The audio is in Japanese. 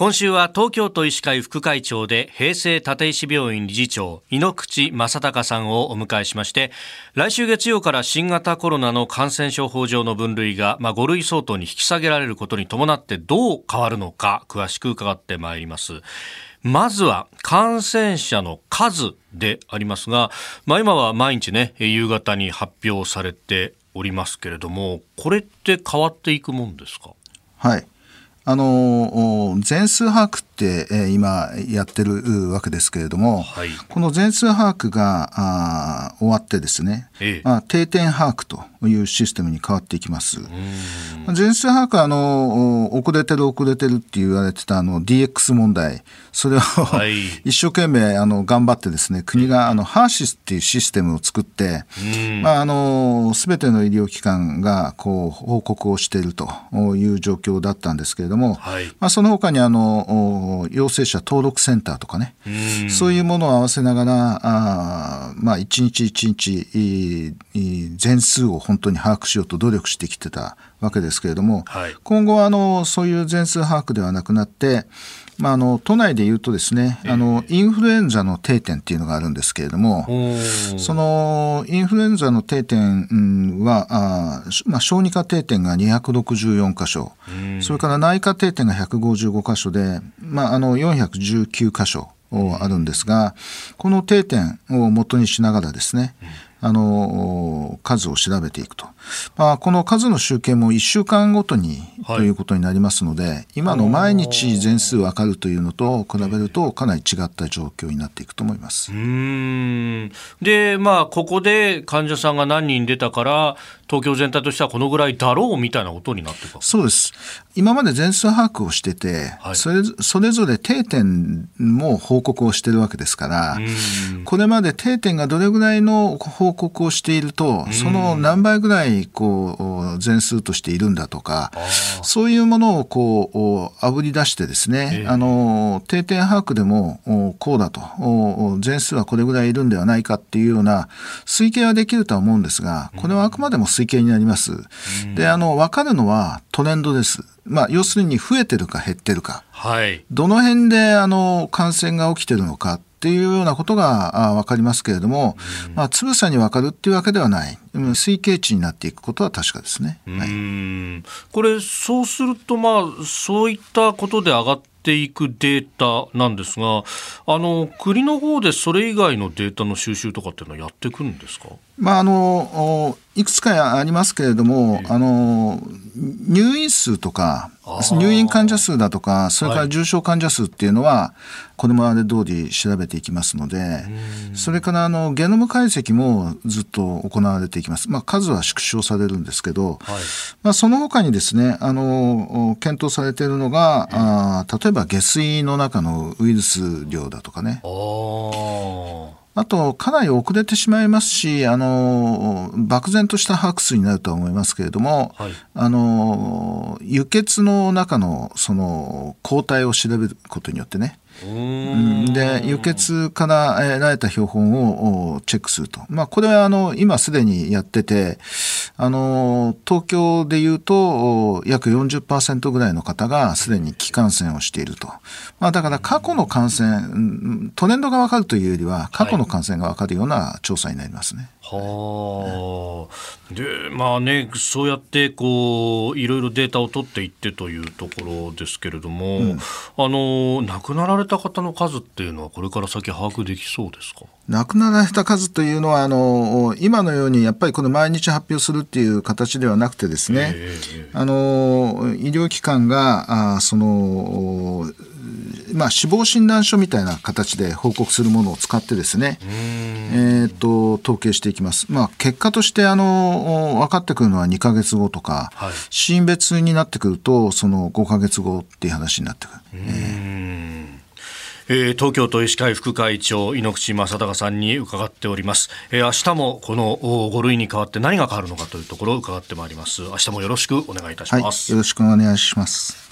今週は東京都医師会副会長で平成立石病院理事長井ノ口正隆さんをお迎えしまして来週月曜から新型コロナの感染症法上の分類が、まあ、5類相当に引き下げられることに伴ってどう変わるのか詳しく伺ってまいります。まずは感染者の数でありますが、まあ、今は毎日ね夕方に発表されておりますけれどもこれって変わっていくもんですか？はい。あの全数把握って、えー、今やってるわけですけれども、はい、この全数把握があ終わってですね、ええ、まあ、定点把握というシステムに変わっていきます。全数把握はあの遅れてる遅れてるって言われてたあの DX 問題。それを、はい、一生懸命あの頑張ってですね国があのハーシスっていうシステムを作って、まあ、あの全ての医療機関がこう報告をしているという状況だったんですけれども、はい、まあ、その他にあの陽性者登録センターとかね。そういうものを合わせながらあ、まあ、一日一日全数を本当に把握しようと努力してきてたわけですけれども、はい、今後はあのそういう全数把握ではなくなってまあ、あの都内でいうとですね、あのインフルエンザの定点っていうのがあるんですけれども、そのインフルエンザの定点は、あまあ、小児科定点が264箇所、それから内科定点が155箇所で、まあ、あの419箇所あるんですが、この定点を元にしながらですね、あの数を調べていくと、まあ、この数の集計も1週間ごとにということになりますので、はい、今の毎日全数分かるというのと比べるとかなり違った状況になっていくと思います。うん。で、まあ、ここで患者さんが何人出たから東京全体としてはこのぐらいだろうみたいなことになってるそうです。今まで全数把握をしてて、はい、それそれぞれ定点も報告をしてるわけですからこれまで定点がどれぐらいの報報告をしていると、その何倍ぐらいこう全数としているんだとか、そういうものをこうあぶり出してですね、あの定点把握でもこうだと、全数はこれぐらいいるんではないかっていうような推計はできるとは思うんですが、これはあくまでも推計になります。で、あの分かるのはトレンドです。まあ、要するに増えてるか減ってるか、はい、どの辺であの感染が起きてるのかっていうようなことが分かりますけれども、うん、まあ、つぶさに分かるっていうわけではない、推計値になっていくことは確かですね。はい、これ、そうすると、まあ、そういったことで上がっていくデータなんですが、あの国の方でそれ以外のデータの収集とかっていうのはやってくるんですか？まあ、あのいくつかありますけれども、あの入院数とか入院患者数だとかそれから重症患者数っていうのは、これまで通り調べていきますのでそれからあのゲノム解析もずっと行われていきます、まあ、数は縮小されるんですけど、はい、まあ、その他にですねあの検討されているのが、あ例えば下水の中のウイルス量だとかね。あと、かなり遅れてしまいますし、あの、漠然とした把握数になるとは思いますけれども、はい、あの、輸血の中の、その、抗体を調べることによってね、で輸血から得られた標本をチェックすると、まあ、これはあの今すでにやっててあの東京でいうと約40%ぐらいの方がすでに気感染をしていると、まあ、だから過去の感染トレンドが分かるというよりは過去の感染が分かるような調査になりますね。はあ、でまあねそうやってこういろいろデータを取っていってというところですけれども、うん、あの亡くなられた方の数っていうのはこれから先把握できそうですか？亡くなられた数というのはあの今のようにやっぱりこの毎日発表するっていう形ではなくてですね、あの医療機関があそのまあ、死亡診断書みたいな形で報告するものを使ってですね、えーと、統計していきます、まあ、結果としてあの分かってくるのは2か月後とか、はい、死因別になってくるとその5か月後っていう話になってくる。えー、東京都医師会副会長井ノ口正孝さんに伺っております、えー、明日もこの5類に変わって何が変わるのかというところを伺ってまいります。明日もよろしくお願いいたします、はい、よろしくお願いします。